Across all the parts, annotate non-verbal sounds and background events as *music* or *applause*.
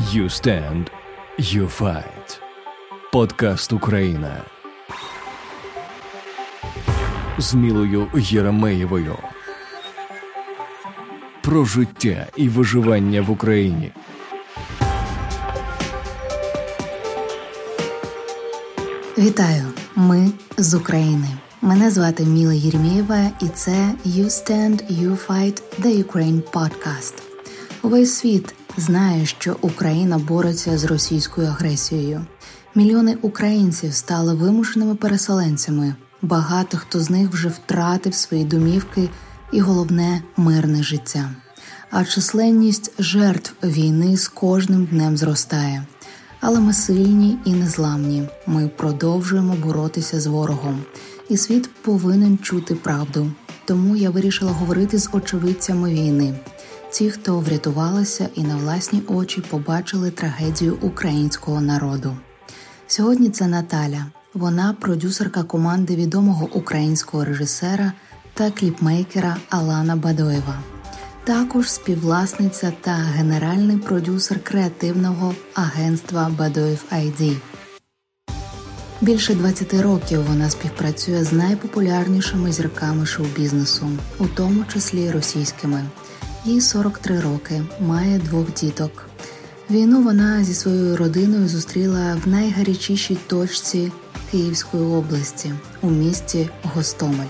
You stand, you fight. Подкаст Україна з Мілою Єремеєвою про життя і виживання в Україні. Вітаю! Ми з України. Мене звати Міла Єрмєєва, і це You Stand, You Fight The Ukraine Podcast. Увесь світ знає, що Україна бореться з російською агресією. Мільйони українців стали вимушеними переселенцями. Багато хто з них вже втратив свої домівки і головне мирне життя. А численність жертв війни з кожним днем зростає. Але ми сильні і незламні. Ми продовжуємо боротися з ворогом, і світ повинен чути правду. Тому я вирішила говорити з очевидцями війни. Ті, хто врятувалися і на власні очі побачили трагедію українського народу. Сьогодні це Наталя. Вона продюсерка команди відомого українського режисера та кліпмейкера Алана Бадоєва також співвласниця та генеральний продюсер креативного агентства Бадоїв ID. Більше 20 років вона співпрацює з найпопулярнішими зірками шоу-бізнесу, у тому числі російськими. Їй 43 роки, має двох діток. Війну вона зі своєю родиною зустріла в найгарячішій точці Київської області у місті Гостомель.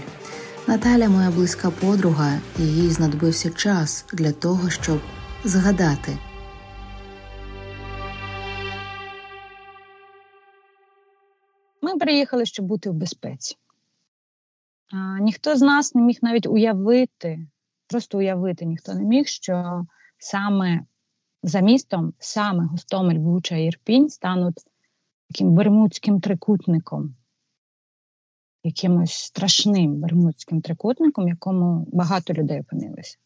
Наталя, моя близька подруга, і їй знадобився час для того, щоб згадати. Ми приїхали, щоб бути в безпеці. Ніхто з нас не міг навіть уявити, просто уявити ніхто не міг, що саме за містом, саме Гостомель, Буча і Ірпінь стануть таким бермудським трикутником якимось страшним бермудським трикутником, якому багато людей опинилися.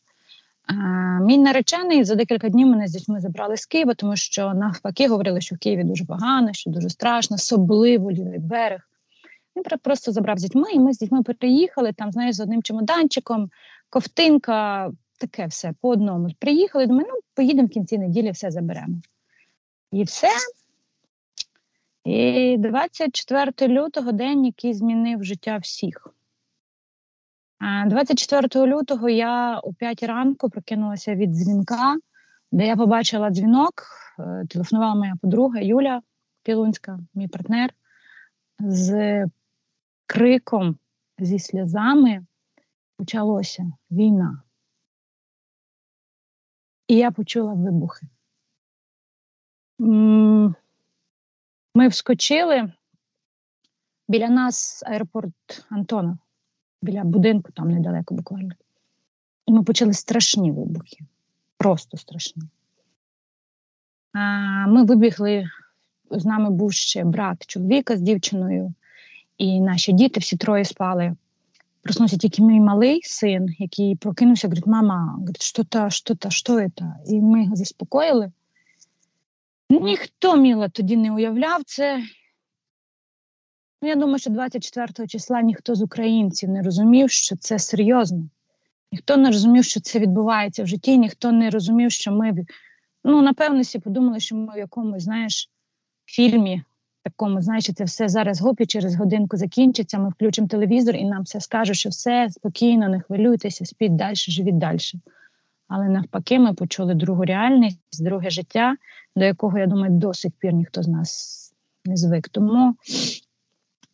Мій наречений за декілька днів мене з дітьми забрали з Києва, тому що навпаки говорили, що в Києві дуже погано, що дуже страшно, особливо лівий берег. Він просто забрав з дітьми, і ми з дітьми переїхали там, знаєш, з одним чемоданчиком, ковтинка, таке все по одному. Приїхали, думаю, ну поїдемо в кінці неділі, все заберемо. І все, і 24 лютого день, який змінив життя всіх. 24 лютого я о 5 ранку прокинулася від дзвінка, де я побачила дзвінок. Е, телефонувала моя подруга Юля Пілунська, мій партнер, з криком, зі сльозами почалося війна. І я почула вибухи. Ми вскочили біля нас аеропорт Антона, біля будинку, там недалеко буквально. І ми почали страшні вибухи. Просто страшні. Ми вибігли, з нами був ще брат чоловіка з дівчиною, і наші діти всі троє спали. Проснувся тільки мій малий син, який прокинувся, говорить, мама, говорить, що то, що то, що це? І ми його заспокоїли. Ніхто Міла тоді не уявляв це. Ну, Я думаю, що 24 числа ніхто з українців не розумів, що це серйозно. Ніхто не розумів, що це відбувається в житті, ніхто не розумів, що ми, ну, напевно, всі подумали, що ми в якомусь, знаєш, фільмі, такому, знаєш, це все зараз гопі, через годинку закінчиться, ми включимо телевізор і нам все скажуть, що все спокійно, не хвилюйтеся, спіть далі, живіть далі. Але навпаки, ми почули другу реальність, друге життя, до якого, я думаю, до сих пір ніхто з нас не звик. Тому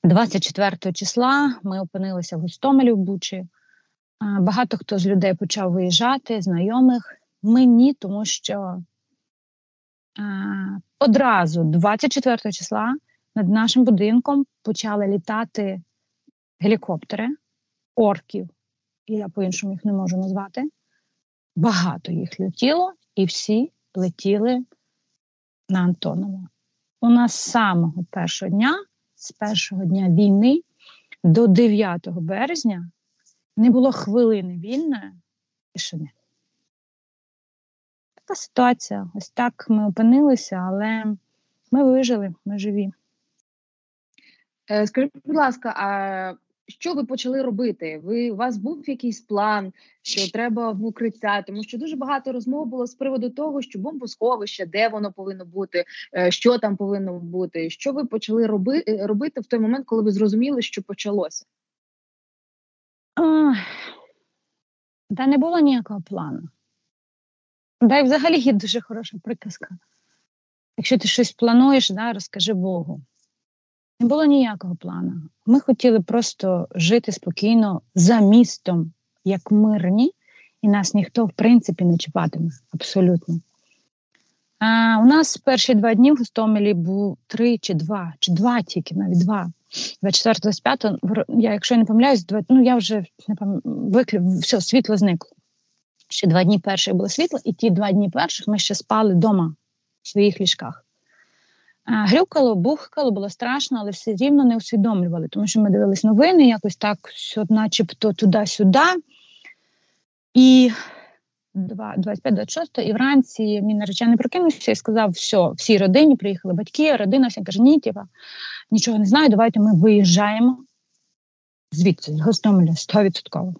24 числа ми опинилися в Гостомелі в Бучі. Багато хто з людей почав виїжджати, знайомих. Ми ні, тому що одразу, 24 числа, над нашим будинком почали літати гелікоптери, орків, я по-іншому їх не можу назвати. Багато їх летіло, і всі летіли на Антоново. У нас з самого першого дня, з першого дня війни до 9 березня не було хвилини вільної тишини. Така ситуація. Ось так ми опинилися, але ми вижили, ми живі. Е, скажіть, будь ласка, а що ви почали робити? Ви у вас був якийсь план, що треба в укриття? Тому що дуже багато розмов було з приводу того, що бомбосховище, де воно повинно бути, е, що там повинно бути. Що ви почали роби, е, робити в той момент, коли ви зрозуміли, що почалося? Та не було ніякого плану. Да, і взагалі є дуже хороша приказка. Якщо ти щось плануєш, да, розкажи Богу. Не було ніякого плану. Ми хотіли просто жити спокійно за містом, як мирні, і нас ніхто, в принципі, не чіпатиме. Абсолютно. А У нас перші два дні в Гостомелі був три чи два, чи два тільки, навіть два. 24-25, я, якщо я не помиляюсь, ну я вже не пам... виклю, все, світло зникло. Ще два дні перших було світло, і ті два дні перших ми ще спали вдома в своїх ліжках. Грюкало, бухкало, було страшно, але все рівно не усвідомлювали, тому що ми дивились новини, якось так, начебто туди-сюди. І 25-26, і вранці мій наречений прокинувся і сказав, все, всій родині приїхали батьки, родина вся каже, ні, тіба, нічого не знаю, давайте ми виїжджаємо звідси, з Гостомеля, 100%.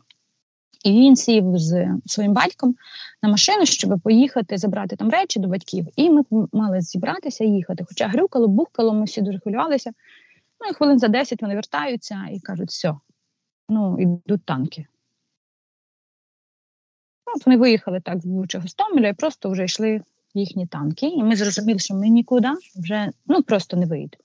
І він сів з своїм батьком на машину, щоб поїхати забрати там речі до батьків. І ми мали зібратися і їхати. Хоча грюкало, бухкало, ми всі дуже хвилювалися. Ну і хвилин за 10 вони вертаються і кажуть, все, ну, йдуть танки. От Вони виїхали так з Бучого Гостомеля і просто вже йшли їхні танки. І ми зрозуміли, що ми нікуди вже ну, просто не вийдемо.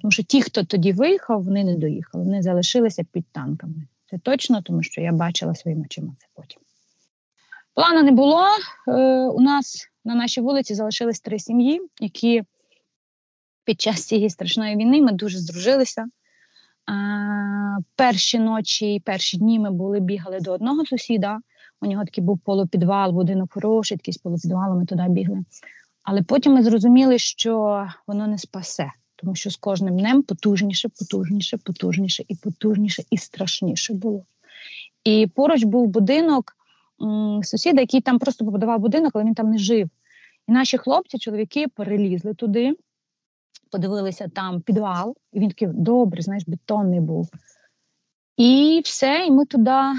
Тому що ті, хто тоді виїхав, вони не доїхали, вони залишилися під танками. Це точно, тому що я бачила своїми очима це потім. Плану не було. Е, У нас на нашій вулиці залишились три сім'ї, які під час цієї страшної війни ми дуже здружилися. А, перші ночі перші дні ми були бігали до одного сусіда. У нього такий був полупідвал, будинок хороший, такий з полупідвалом, ми туди бігли. Але потім ми зрозуміли, що воно не спасе тому що з кожним днем потужніше, потужніше, потужніше і потужніше, і страшніше було. І поруч був будинок сусіда, який там просто побудував будинок, але він там не жив. І наші хлопці, чоловіки, перелізли туди, подивилися там підвал, і він такий добрий, знаєш, бетонний був. І все, і ми туди, е,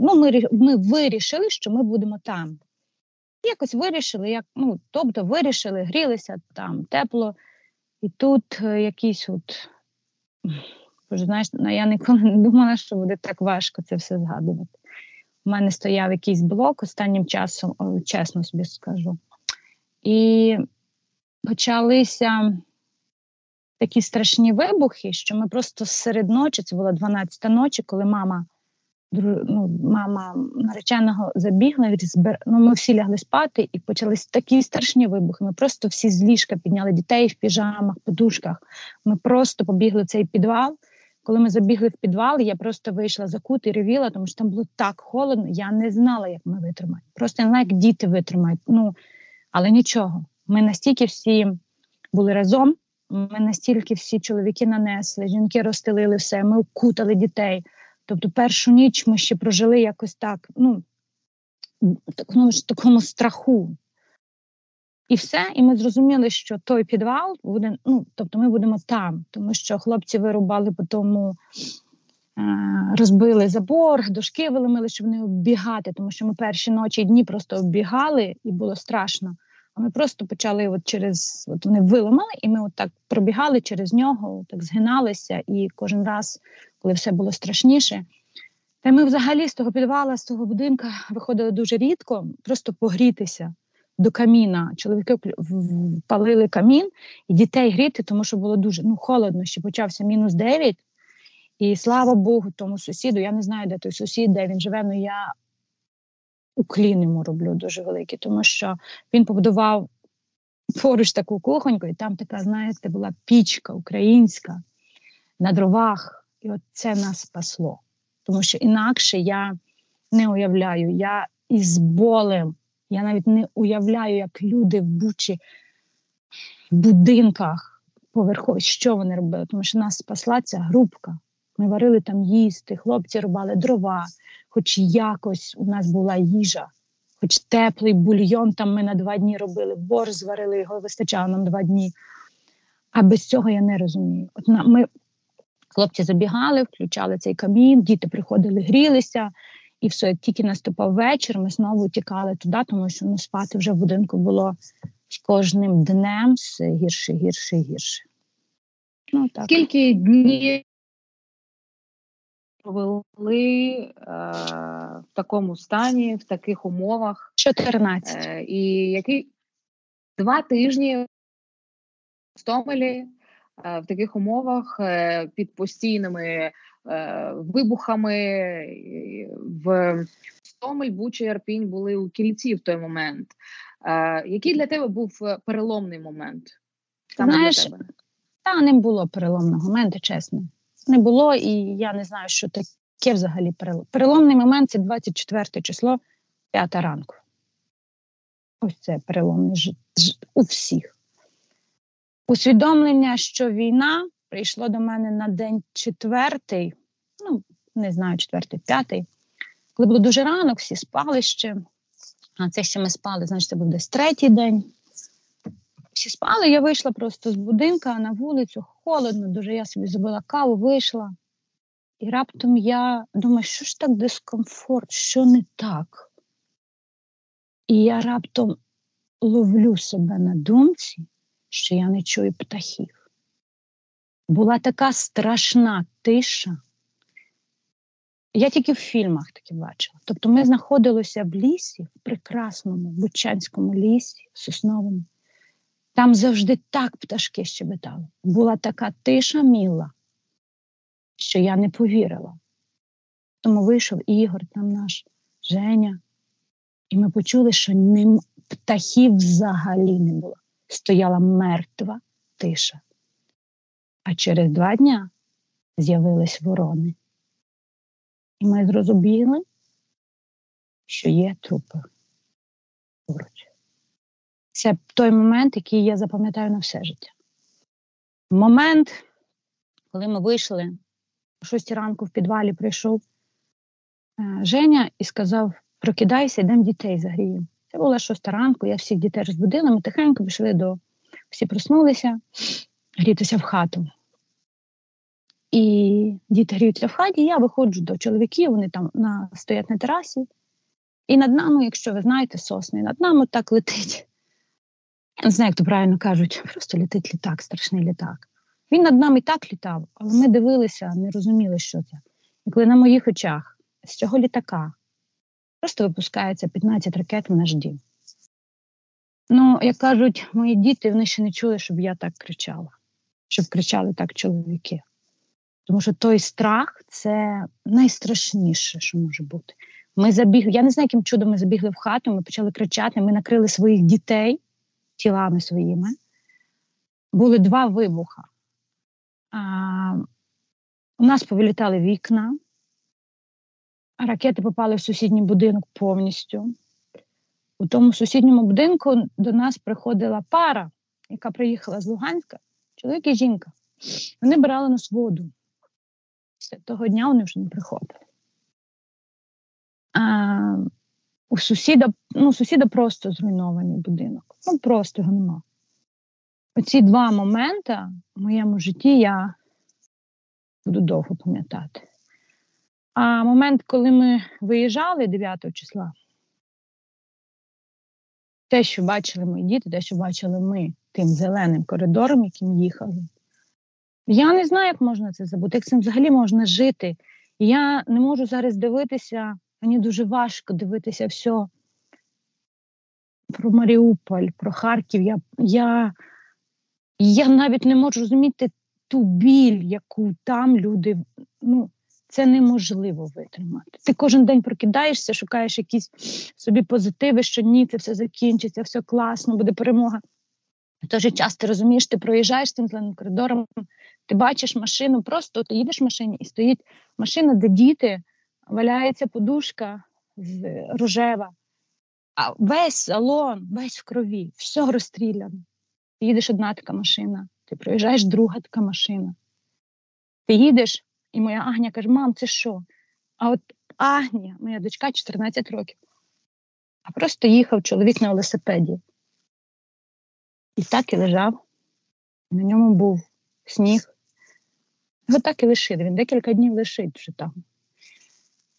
ну, ми ми вирішили, що ми будемо там. Якось вирішили, як, ну, тобто вирішили, грілися там тепло. І тут е, якийсь от, знаєш, ну, я ніколи не *laughs* думала, що буде так важко це все згадувати. У мене стояв якийсь блок останнім часом, чесно собі скажу. І почалися такі страшні вибухи, що ми просто серед ночі, це була 12 ночі, коли мама ну, мама нареченого забігла, ну, ми всі лягли спати, і почались такі страшні вибухи. Ми просто всі з ліжка підняли дітей в піжамах, подушках. Ми просто побігли в цей підвал. Коли ми забігли в підвал, я просто вийшла за кут і ревіла, тому що там було так холодно. Я не знала, як ми витримаємо. Просто не знала, як діти витримають. Ну, Але нічого. Ми настільки всі були разом, ми настільки всі чоловіки нанесли, жінки розстелили все, ми укутали дітей. Тобто першу ніч ми ще прожили якось так, ну, в такому страху. І все, і ми зрозуміли, що той підвал буде, ну, тобто ми будемо там, тому що хлопці вирубали по тому, е, розбили забор, дошки виломили, щоб не оббігати, тому що ми перші ночі і дні просто оббігали, і було страшно. А ми просто почали от через от вони виламали, і ми от так пробігали через нього, так згиналися, і кожен раз, коли все було страшніше. Та ми взагалі з того підвала, з того будинка виходили дуже рідко, просто погрітися до каміна. Чоловіки палили камін і дітей гріти, тому що було дуже ну, холодно, ще почався мінус 9. І слава Богу, тому сусіду. Я не знаю, де той сусід, де він живе, але я уклін йому роблю дуже великий, тому що він побудував поруч таку кухоньку, і там така, знаєте, була пічка українська на дровах, і от це нас спасло. Тому що інакше я не уявляю, я із болем, я навіть не уявляю, як люди в Бучі в будинках поверхові, що вони робили, тому що нас спасла ця групка. Ми варили там їсти, хлопці рубали дрова, хоч якось у нас була їжа, хоч теплий бульйон там ми на два дні робили, борщ зварили, його вистачало нам два дні. А без цього я не розумію. От на, ми Хлопці забігали, включали цей камін, діти приходили, грілися, і все, тільки наступав вечір, ми знову тікали туди, тому що ну, спати вже в будинку було з кожним днем все гірше, гірше, гірше. Ну, так. Скільки днів провели е, в такому стані, в таких умовах? 14. Е, І який два тижні в Стомелі е, в таких умовах е, під постійними е, вибухами в Стомель, Буча і Арпінь були у кільці в той момент. Е, який для тебе був переломний момент? Саме Знаєш, для тебе? Та не було переломного моменту, чесно. Не було, і я не знаю, що таке взагалі перелом. Переломний момент це 24 число, 5 ранку. Ось це переломний ж, ж, у всіх. Усвідомлення, що війна прийшло до мене на день четвертий, ну, не знаю, четвертий, п'ятий, коли було дуже ранок, всі спали ще. А це ще ми спали, значить, це був десь третій день. Всі спали, я вийшла просто з будинка на вулицю, холодно, дуже я собі зробила каву, вийшла. І раптом я думаю, що ж так дискомфорт, що не так? І я раптом ловлю себе на думці, що я не чую птахів. Була така страшна тиша. Я тільки в фільмах таке бачила. Тобто ми знаходилися в лісі, в прекрасному Бучанському лісі, сосновому. Там завжди так пташки щебетали. Була така тиша міла, що я не повірила. Тому вийшов Ігор, там наш Женя, і ми почули, що ним птахів взагалі не було. Стояла мертва тиша. А через два дня з'явились ворони. І ми зрозуміли, що є трупи поруч. Це той момент, який я запам'ятаю на все життя. Момент, коли ми вийшли о 6 ранку в підвалі, прийшов е, Женя і сказав: прокидайся, йдемо дітей загріємо. Це була шоста ранку, я всіх дітей розбудила, ми тихенько пішли до всі проснулися, грітися в хату. І діти гріються в хаті, я виходжу до чоловіків, вони там на, стоять на терасі. І над нами, якщо ви знаєте, сосни, над нами так летить. Не знаю, як то правильно кажуть, *laughs* просто летить літак, страшний літак. Він над нами так літав, але ми дивилися, не розуміли, що це. І коли на моїх очах з цього літака просто випускається 15 ракет в наш дім. Ну, як кажуть, мої діти вони ще не чули, щоб я так кричала, щоб кричали так чоловіки. Тому що той страх це найстрашніше, що може бути. Ми забігли, я не знаю, яким чудом ми забігли в хату, ми почали кричати, ми накрили своїх дітей тілами своїми. Були два вибуха. А, У нас повилітали вікна, ракети попали в сусідній будинок повністю. У тому сусідньому будинку до нас приходила пара, яка приїхала з Луганська, чоловік і жінка. Вони брали нас воду. Після того дня вони вже не приходили. А, У сусіда ну, сусіда просто зруйнований будинок. Ну, просто його нема. Оці два моменти в моєму житті я буду довго пам'ятати. А момент, коли ми виїжджали 9 числа, те, що бачили мої діти, те, що бачили ми тим зеленим коридором, яким їхали, я не знаю, як можна це забути, як цим взагалі можна жити. Я не можу зараз дивитися, мені дуже важко дивитися все про Маріуполь, про Харків. Я, я, Я навіть не можу розуміти ту біль, яку там люди. ну, Це неможливо витримати. Ти кожен день прокидаєшся, шукаєш якісь собі позитиви, що ні, це все закінчиться, все класно, буде перемога. В той же час ти розумієш, ти проїжджаєш цим зеленим коридором, ти бачиш машину, просто ти їдеш в машині і стоїть машина, де діти, валяється подушка рожева, а весь салон, весь в крові, все розстріляно. Ти їдеш одна така машина, ти проїжджаєш друга така машина. Ти їдеш, і моя Агня каже: Мам, це що? А от Агня, моя дочка 14 років, а просто їхав чоловік на велосипеді. І так і лежав. На ньому був сніг, Його так і лишили. Він декілька днів лишить вже там.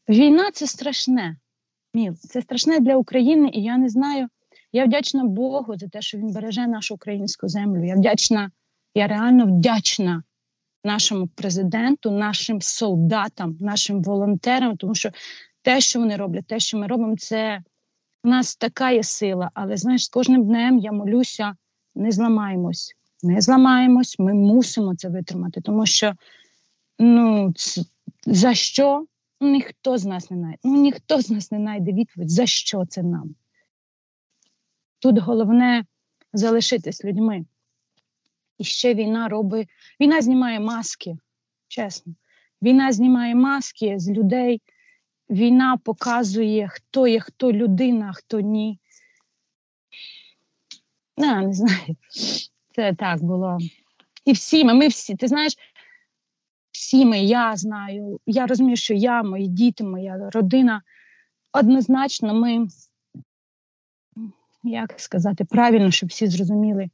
Війна це страшне. Міл, це страшне для України, і я не знаю. Я вдячна Богу за те, що він береже нашу українську землю. Я вдячна, я реально вдячна нашому президенту, нашим солдатам, нашим волонтерам, тому що те, що вони роблять, те, що ми робимо, це в нас така є сила. Але знаєш, з кожним днем я молюся, не зламаємось, не зламаємось, ми мусимо це витримати, тому що ну, за що ніхто з нас не знайде. Ну ніхто з нас не знайде відповідь, за що це нам. Тут головне залишитись людьми. І ще війна робить, війна знімає маски, чесно. Війна знімає маски з людей. Війна показує, хто є, хто людина, хто ні. Не, не знаю. Це так було. І всі ми, ми всі, ти знаєш, всі ми, я знаю, я розумію, що я, мої діти, моя родина. Однозначно, ми, як сказати, правильно, щоб всі зрозуміли,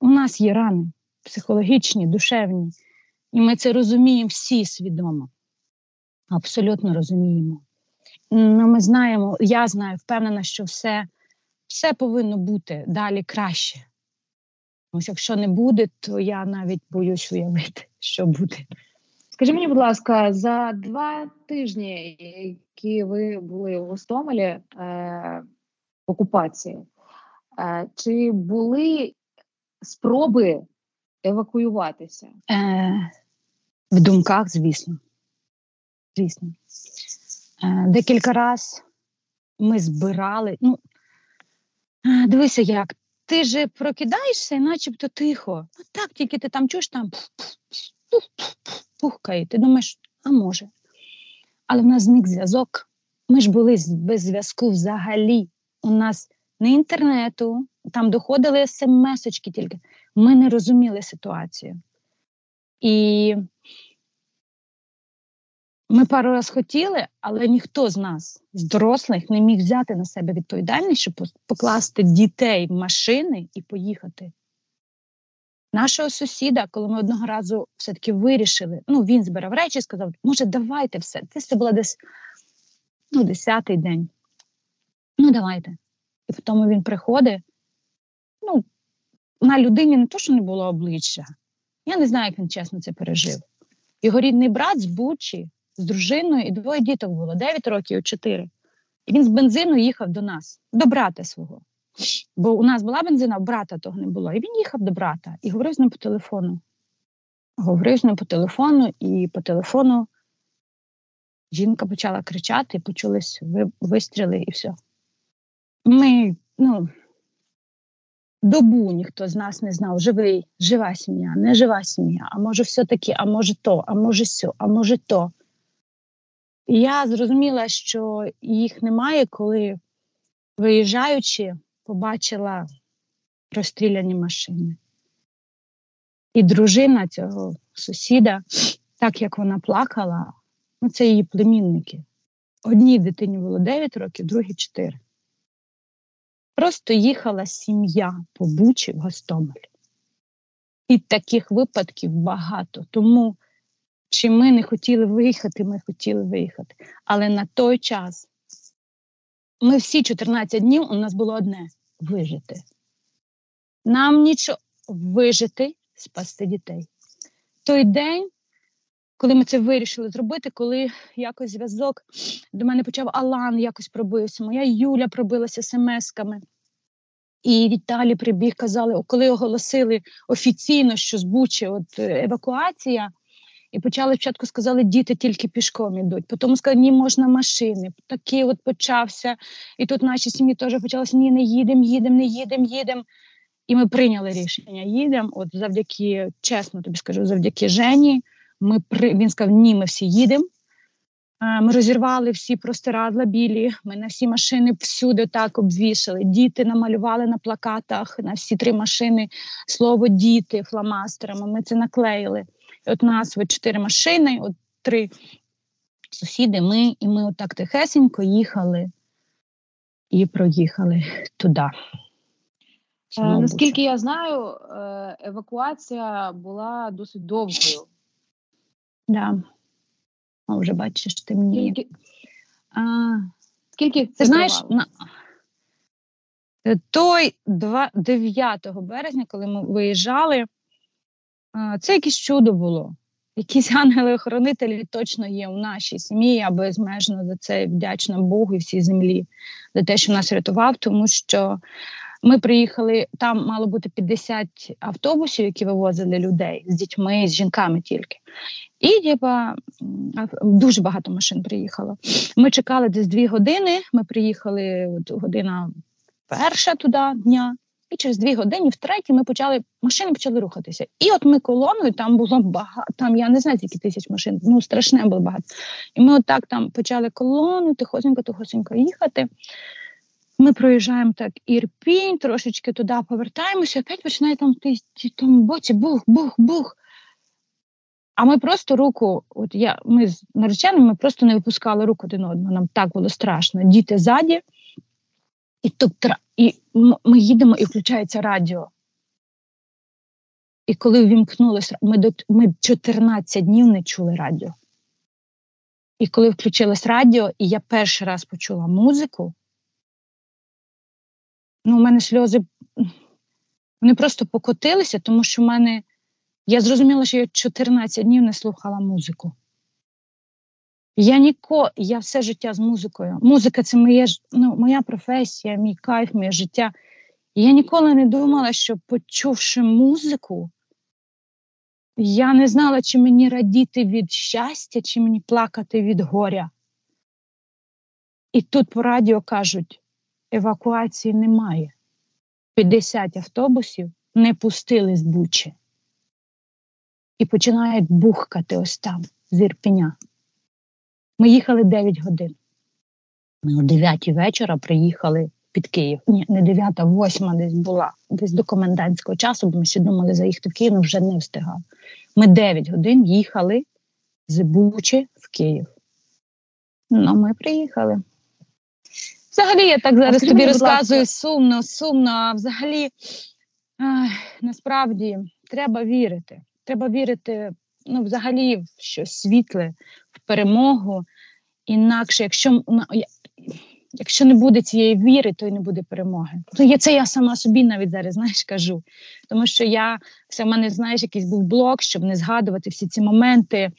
у нас є рани психологічні, душевні, і ми це розуміємо всі свідомо. Абсолютно розуміємо. Ну, Ми знаємо, я знаю, впевнена, що все, все повинно бути далі краще. Ось якщо не буде, то я навіть боюсь уявити, що буде. Скажи мені, будь ласка, за два тижні, які ви були в Гостомелі е, в окупації, е, чи були спроби евакуюватися? Е, В думках, звісно. Звісно. Е, Декілька разів ми збирали. Ну, е, Дивися, як ти ж прокидаєшся начебто тихо. Ну так, тільки ти там чуєш там пухкає. Ти думаєш, а може. Але в нас зник зв'язок. Ми ж були без зв'язку взагалі. У нас не інтернету, там доходили смс-очки тільки. Ми не розуміли ситуацію. І ми пару раз хотіли, але ніхто з нас, з дорослих, не міг взяти на себе відповідальність, щоб покласти дітей в машини і поїхати. Нашого сусіда, коли ми одного разу все-таки вирішили, ну він збирав речі і сказав, може, давайте все. Це було десь ну, десятий день. Ну, давайте. І потім він приходить. Ну, на людині не то, що не було обличчя. Я не знаю, як він чесно це пережив. Його рідний брат з Бучі з дружиною і двоє діток було 9 років і 4. І він з бензину їхав до нас, до брата свого. Бо у нас була бензина, а брата того не було. І він їхав до брата і говорив з ним по телефону. Говорив з ним по телефону, і по телефону жінка почала кричати, почулись вистріли і все. Ми, ну, добу ніхто з нас не знав, живий, жива сім'я, не жива сім'я, а може, все-таки, а може то, а може сьо, а може то. Я зрозуміла, що їх немає, коли, виїжджаючи, побачила розстріляні машини. І дружина цього сусіда, так як вона плакала, ну це її племінники. Одній дитині було 9 років, другій 4. Просто їхала сім'я по Бучі в Гостомель. І таких випадків багато. Тому чи ми не хотіли виїхати, ми хотіли виїхати. Але на той час ми всі 14 днів у нас було одне вижити. Нам нічого вижити, спасти дітей. Той день, коли ми це вирішили зробити, коли якось зв'язок до мене почав Алан якось пробився, моя Юля пробилася смс-ками. І Віталі прибіг, казали, коли оголосили офіційно, що з Бучі от евакуація, і почали спочатку сказали, діти тільки пішком ідуть. Потім сказали, ні, можна машини. Такий от почався. І тут наші сім'ї теж почалися, ні, не їдемо, їдемо, не їдемо, їдемо. І ми прийняли рішення. Їдемо. От завдяки, чесно тобі скажу, завдяки Жені. Ми при він сказав, ні, ми всі їдемо. Ми розірвали всі простирадла білі. Ми на всі машини всюди так обвішали. Діти намалювали на плакатах на всі три машини слово діти фломастерами. Ми це наклеїли. От у нас от чотири машини, от три сусіди, ми, і ми отак тихесенько їхали і проїхали туди. Е, наскільки я знаю, е, евакуація була досить довгою. Да. А вже бачиш, темніє. Скільки, а, скільки це Ти знаєш, на... Е, той 2, 9 березня, коли ми виїжджали, це якесь чудо було. Якісь *laughs* ангели-охоронителі точно є у нашій сім'ї. Я безмежно за це вдячна Богу і всій землі за те, що нас рятував, тому що ми приїхали, там мало бути 50 автобусів, які вивозили людей з дітьми, з жінками тільки. І типа, м, а, дуже багато машин приїхало. Ми чекали десь дві години. Ми приїхали от, година перша туди дня, і через дві години, втретє, ми почали машини почали рухатися. І от ми колоною там було багато. Там я не знаю, скільки тисяч машин. Ну страшне було багато. І ми отак там почали колону, тихосенько, тихосенько їхати. Ми проїжджаємо так Ірпінь, трошечки туди повертаємося, опять починає там в тому боці бух, бух, бух. А ми просто руку, от я, ми з нареченими ми просто не випускали руку один одного. Нам так було страшно. Діти ззаді, і тут і ми їдемо, і включається радіо. І коли ввімкнулося, ми, до, ми 14 днів не чули радіо. І коли включилось радіо, і я перший раз почула музику, ну, у мене сльози вони просто покотилися, тому що в мене я зрозуміла, що я 14 днів не слухала музику. Я ніко, я все життя з музикою. Музика це моє, ну, моя професія, мій кайф, моє життя. Я ніколи не думала, що почувши музику, я не знала, чи мені радіти від щастя, чи мені плакати від горя. І тут по радіо кажуть: евакуації немає. 50 автобусів не пустили з Бучі. І починають бухкати ось там, з Ірпеня. Ми їхали 9 годин. Ми о 9 вечора приїхали під Київ. Ні, не 9, а 8 десь була, десь до комендантського часу, бо ми ще думали заїхати в Київ, але вже не встигали. Ми 9 годин їхали з Бучі в Київ. Ну, ми приїхали. Взагалі, я так зараз скажи тобі будь ласка- розказую сумно, сумно. А взагалі, ах, насправді, треба вірити. Треба вірити, ну, взагалі, в щось світле, в перемогу. Інакше, якщо, якщо не буде цієї віри, то й не буде перемоги. Ну, я, це я сама собі навіть зараз знаєш, кажу. Тому що я все в мене, знаєш, якийсь був блок, щоб не згадувати всі ці моменти.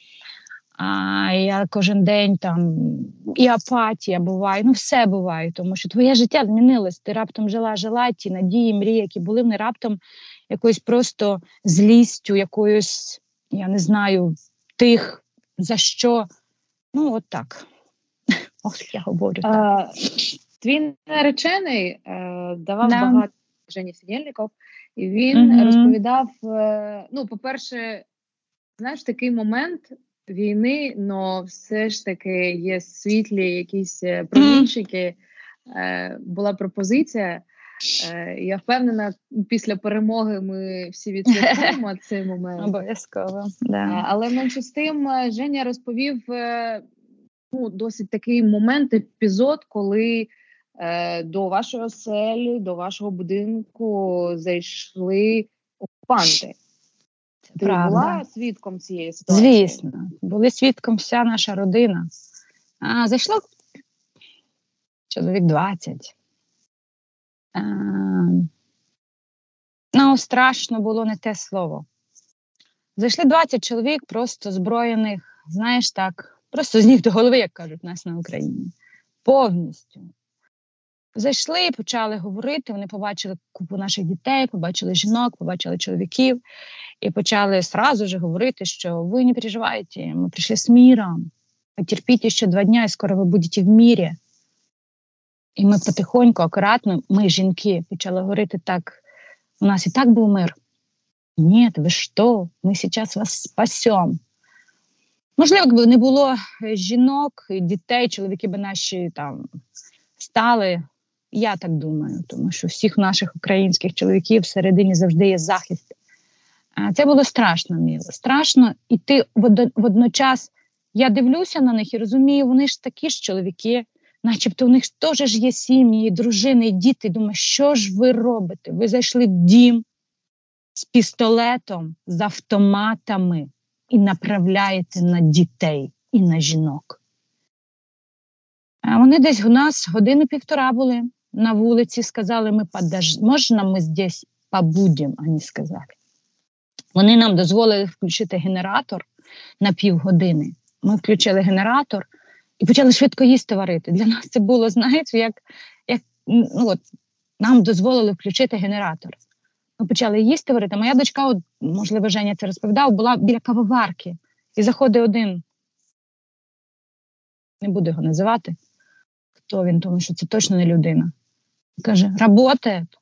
А я кожен день там і апатія буває, ну все буває, тому що твоє життя змінилось. Ти раптом жила, жила, ті надії, мрії, які були, вони раптом якоюсь просто злістю, якоюсь, я не знаю, тих, за що. Ну, от так. *laughs* Ох, я говорю. так. А, твій наречений е, давав Да. багато Жені Сидєльников, і він Мгм. розповідав: е, ну, по-перше, знаєш, такий момент війни, але все ж таки є світлі якісь е, промінчики. Е, була пропозиція. Е, я впевнена, після перемоги ми всі відсвяткуємо *laughs* цей момент. Обов'язково. Да. Але менше з тим е, Женя розповів е, ну, досить такий момент, епізод, коли е, до вашої оселі, до вашого будинку зайшли окупанти. Ти правда. була свідком цієї ситуації? Звісно, були свідком вся наша родина. А, зайшло чоловік 20. Ну, страшно було не те слово. Зайшли 20 чоловік, просто зброєних, знаєш так, просто з ніг до голови, як кажуть, нас на Україні. Повністю. Зайшли і почали говорити. Вони побачили купу наших дітей, побачили жінок, побачили чоловіків і почали сразу же говорити, що ви не переживайте, ми прийшли з міром, потерпіть ще два дня, і скоро ви будете в мірі. І ми потихоньку, акуратно, ми, жінки, почали говорити так: у нас і так був мир. Ні, ви що? Ми зараз вас спасемо. Можливо, якби не було жінок, дітей, чоловіки би наші там стали. Я так думаю, тому що всіх наших українських чоловіків всередині завжди є захист. Це було страшно, Міло. Страшно, і ти водночас я дивлюся на них і розумію, вони ж такі ж чоловіки. Начебто у них теж ж є сім'ї, дружини, діти. Думаю, що ж ви робите? Ви зайшли в дім з пістолетом, з автоматами і направляєте на дітей і на жінок. А Вони десь у нас години півтора були на вулиці, сказали, ми подож... можна ми здесь побудемо, вони сказали. Вони нам дозволили включити генератор на півгодини. Ми включили генератор і почали швидко їсти варити. Для нас це було, знаєте, як як ну, от, нам дозволили включити генератор. Ми почали їсти варити. Моя дочка, от, можливо, Женя це розповідав, була біля кавоварки. І заходить один, не буду його називати, хто він, тому що це точно не людина. Каже, работает.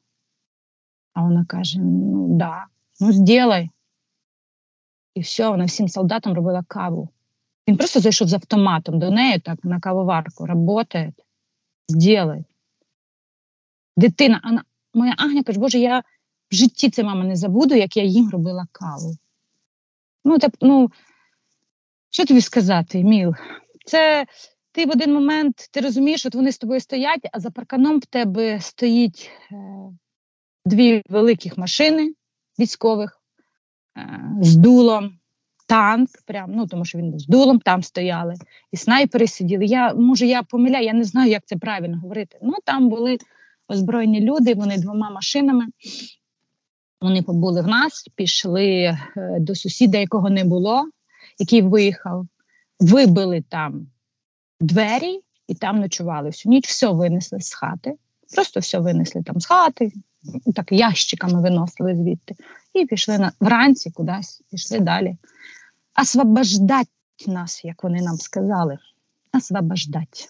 А вона каже: ну да, ну сделай. І все, вона всім солдатам робила каву. Він просто зайшов з автоматом до неї, так, на кавоварку, работает, сделай. Дитина, вона, моя Агня каже, Боже, я в житті це мама не забуду, як я їм робила каву. Ну, так, ну, що тобі сказати, Міл? Це ти в один момент ти розумієш, от вони з тобою стоять, а за парканом в тебе стоїть е, дві великих машини військових е, з дулом, танк, прям, ну тому що він був з дулом, там стояли, і снайпери сиділи. Я може я помиляю, я не знаю, як це правильно говорити. Ну там були озброєні люди, вони двома машинами. Вони побули в нас, пішли е, до сусіда, якого не було, який виїхав, вибили там двері і там ночували всю ніч, все винесли з хати. Просто все винесли там з хати, так ящиками виносили звідти. І пішли на вранці кудись, пішли далі. Освобождать нас, як вони нам сказали. Освобождать.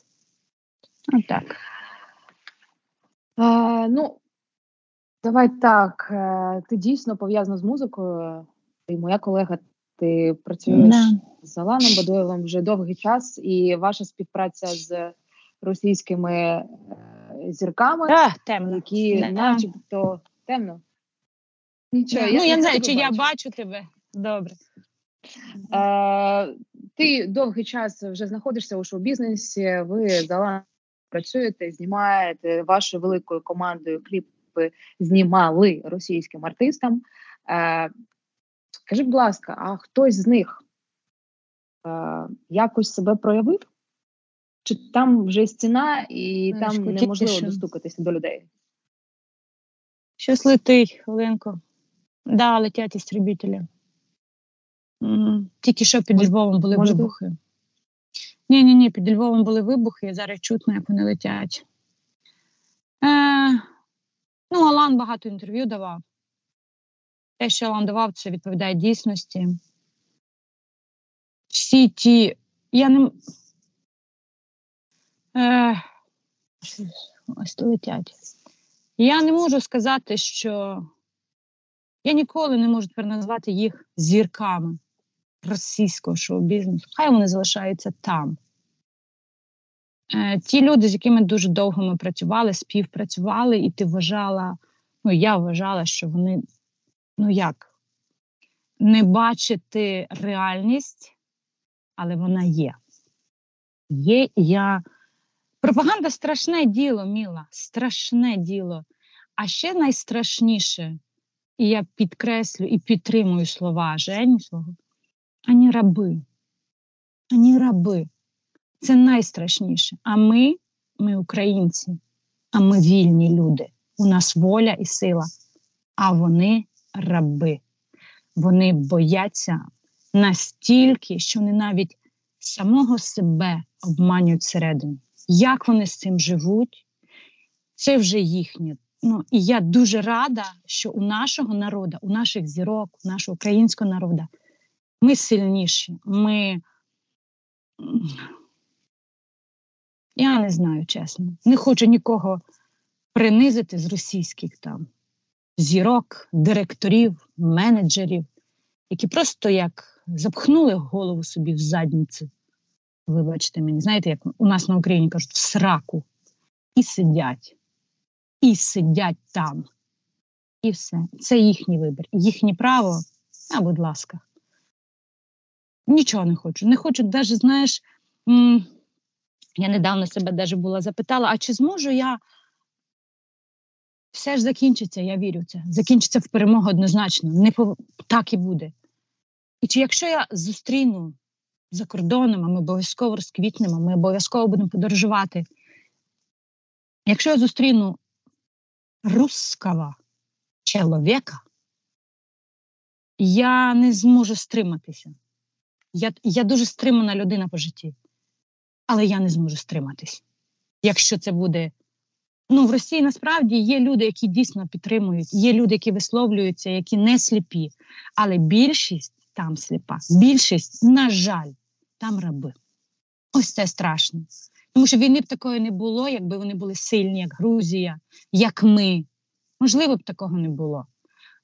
Отак. А, ну, давай так. Е, ти дійсно пов'язана з музикою. І моя колега, ти працюєш Да. з Аланом Бадоєвим вже довгий час, і ваша співпраця з російськими е, зірками, А, темно. які, начебто, темно. Нічого, ну, я не не знаю, чи я бачу. бачу тебе. Добре. Е, ти довгий час вже знаходишся у шоу-бізнесі. Ви з працюєте, знімаєте вашою великою командою кліпи знімали російським артистам. Е, скажи, будь ласка, а хтось з них е, якось себе проявив? Чи там вже стіна і Знаєш, там неможливо що. достукатися до людей? Щось летить, хвилинку. Да, летять істребителі. Мгм. Тільки що під Може- Львовом були може, вибухи. Ні, ні, ні, під Львовом були вибухи, і зараз чутно, як вони летять. Е, ну, Алан багато інтерв'ю давав. Те, що Алан давав, це відповідає дійсності. Всі ті. Я не. Е, ось то летять. Я не можу сказати, що я ніколи не можу тепер назвати їх зірками російського шоу-бізнесу. Хай вони залишаються там. Е, ті люди, з якими дуже довго ми працювали, співпрацювали, і ти вважала, ну я вважала, що вони, ну як, не бачити реальність, але вона є. Є, і я. Пропаганда страшне діло, Міла, страшне діло. А ще найстрашніше, і я підкреслю і підтримую слова Жені свого, ані раби. Ані раби. Це найстрашніше. А ми, ми українці, а ми вільні люди. У нас воля і сила. А вони раби. Вони бояться настільки, що вони навіть самого себе обманюють всередині. Як вони з цим живуть, це вже їхнє. Ну і я дуже рада, що у нашого народу, у наших зірок, у нашого українського народу, ми сильніші. Ми я не знаю, чесно. Не хочу нікого принизити з російських там зірок, директорів, менеджерів, які просто як запхнули голову собі в задницю. Вибачте мені, знаєте, як у нас на Україні кажуть, в сраку. І сидять. І сидять там. І все. Це їхній вибір. Їхнє право, а будь ласка. Нічого не хочу. Не хочу, навіть, знаєш, Я недавно себе даже була запитала: а чи зможу я? Все ж закінчиться, я вірю в це. Закінчиться в перемогу однозначно. Не пов... Так і буде. І чи якщо я зустріну за кордоном, а ми обов'язково розквітнемо, ми обов'язково будемо подорожувати. Якщо я зустріну русского чоловіка, я не зможу стриматися. Я я дуже стримана людина по житті, але я не зможу стриматись. Якщо це буде. Ну, в Росії насправді є люди, які дійсно підтримують, є люди, які висловлюються, які не сліпі. Але більшість там сліпа. Більшість, на жаль, там раби. Ось це страшно. Тому що війни б такої не було, якби вони були сильні, як Грузія, як ми. Можливо б такого не було.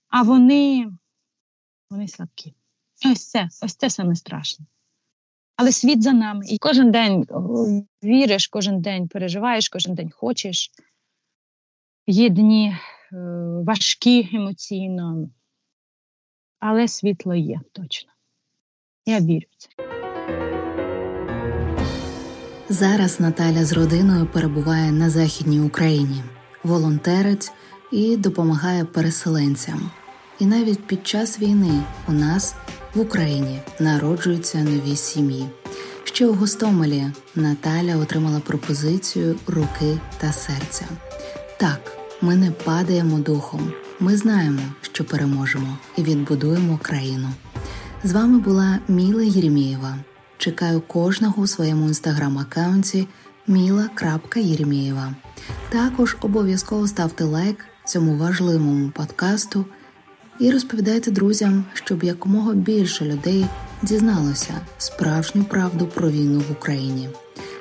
А вони вони слабкі. Ось це, ось це саме страшне. Але світ за нами. І кожен день віриш, кожен день переживаєш, кожен день хочеш. Є дні е, важкі емоційно, але світло є точно. Я вірю в це. Зараз Наталя з родиною перебуває на Західній Україні, волонтерить і допомагає переселенцям. І навіть під час війни у нас в Україні народжуються нові сім'ї. Ще у Гостомелі Наталя отримала пропозицію руки та серця. Так, ми не падаємо духом. Ми знаємо, що переможемо і відбудуємо країну. З вами була Міла Єремєєва. Чекаю кожного у своєму інстаграм-аккаунті Міла.Єремєєва. Також обов'язково ставте лайк цьому важливому подкасту і розповідайте друзям, щоб якомога більше людей дізналося справжню правду про війну в Україні.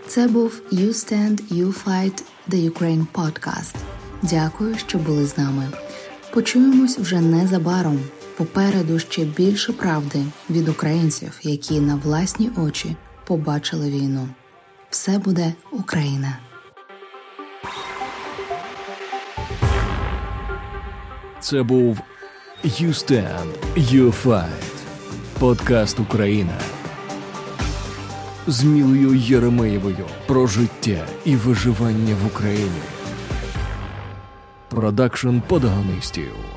Це був You Stand, You Fight The Ukraine Podcast. Дякую, що були з нами. Почуємось вже незабаром. Попереду ще більше правди від українців, які на власні очі побачили війну. Все буде Україна. Це був You Stand, You Fight. Подкаст Україна з Мілою Єремеєвою про життя і виживання в Україні. Продакшн подагонистів.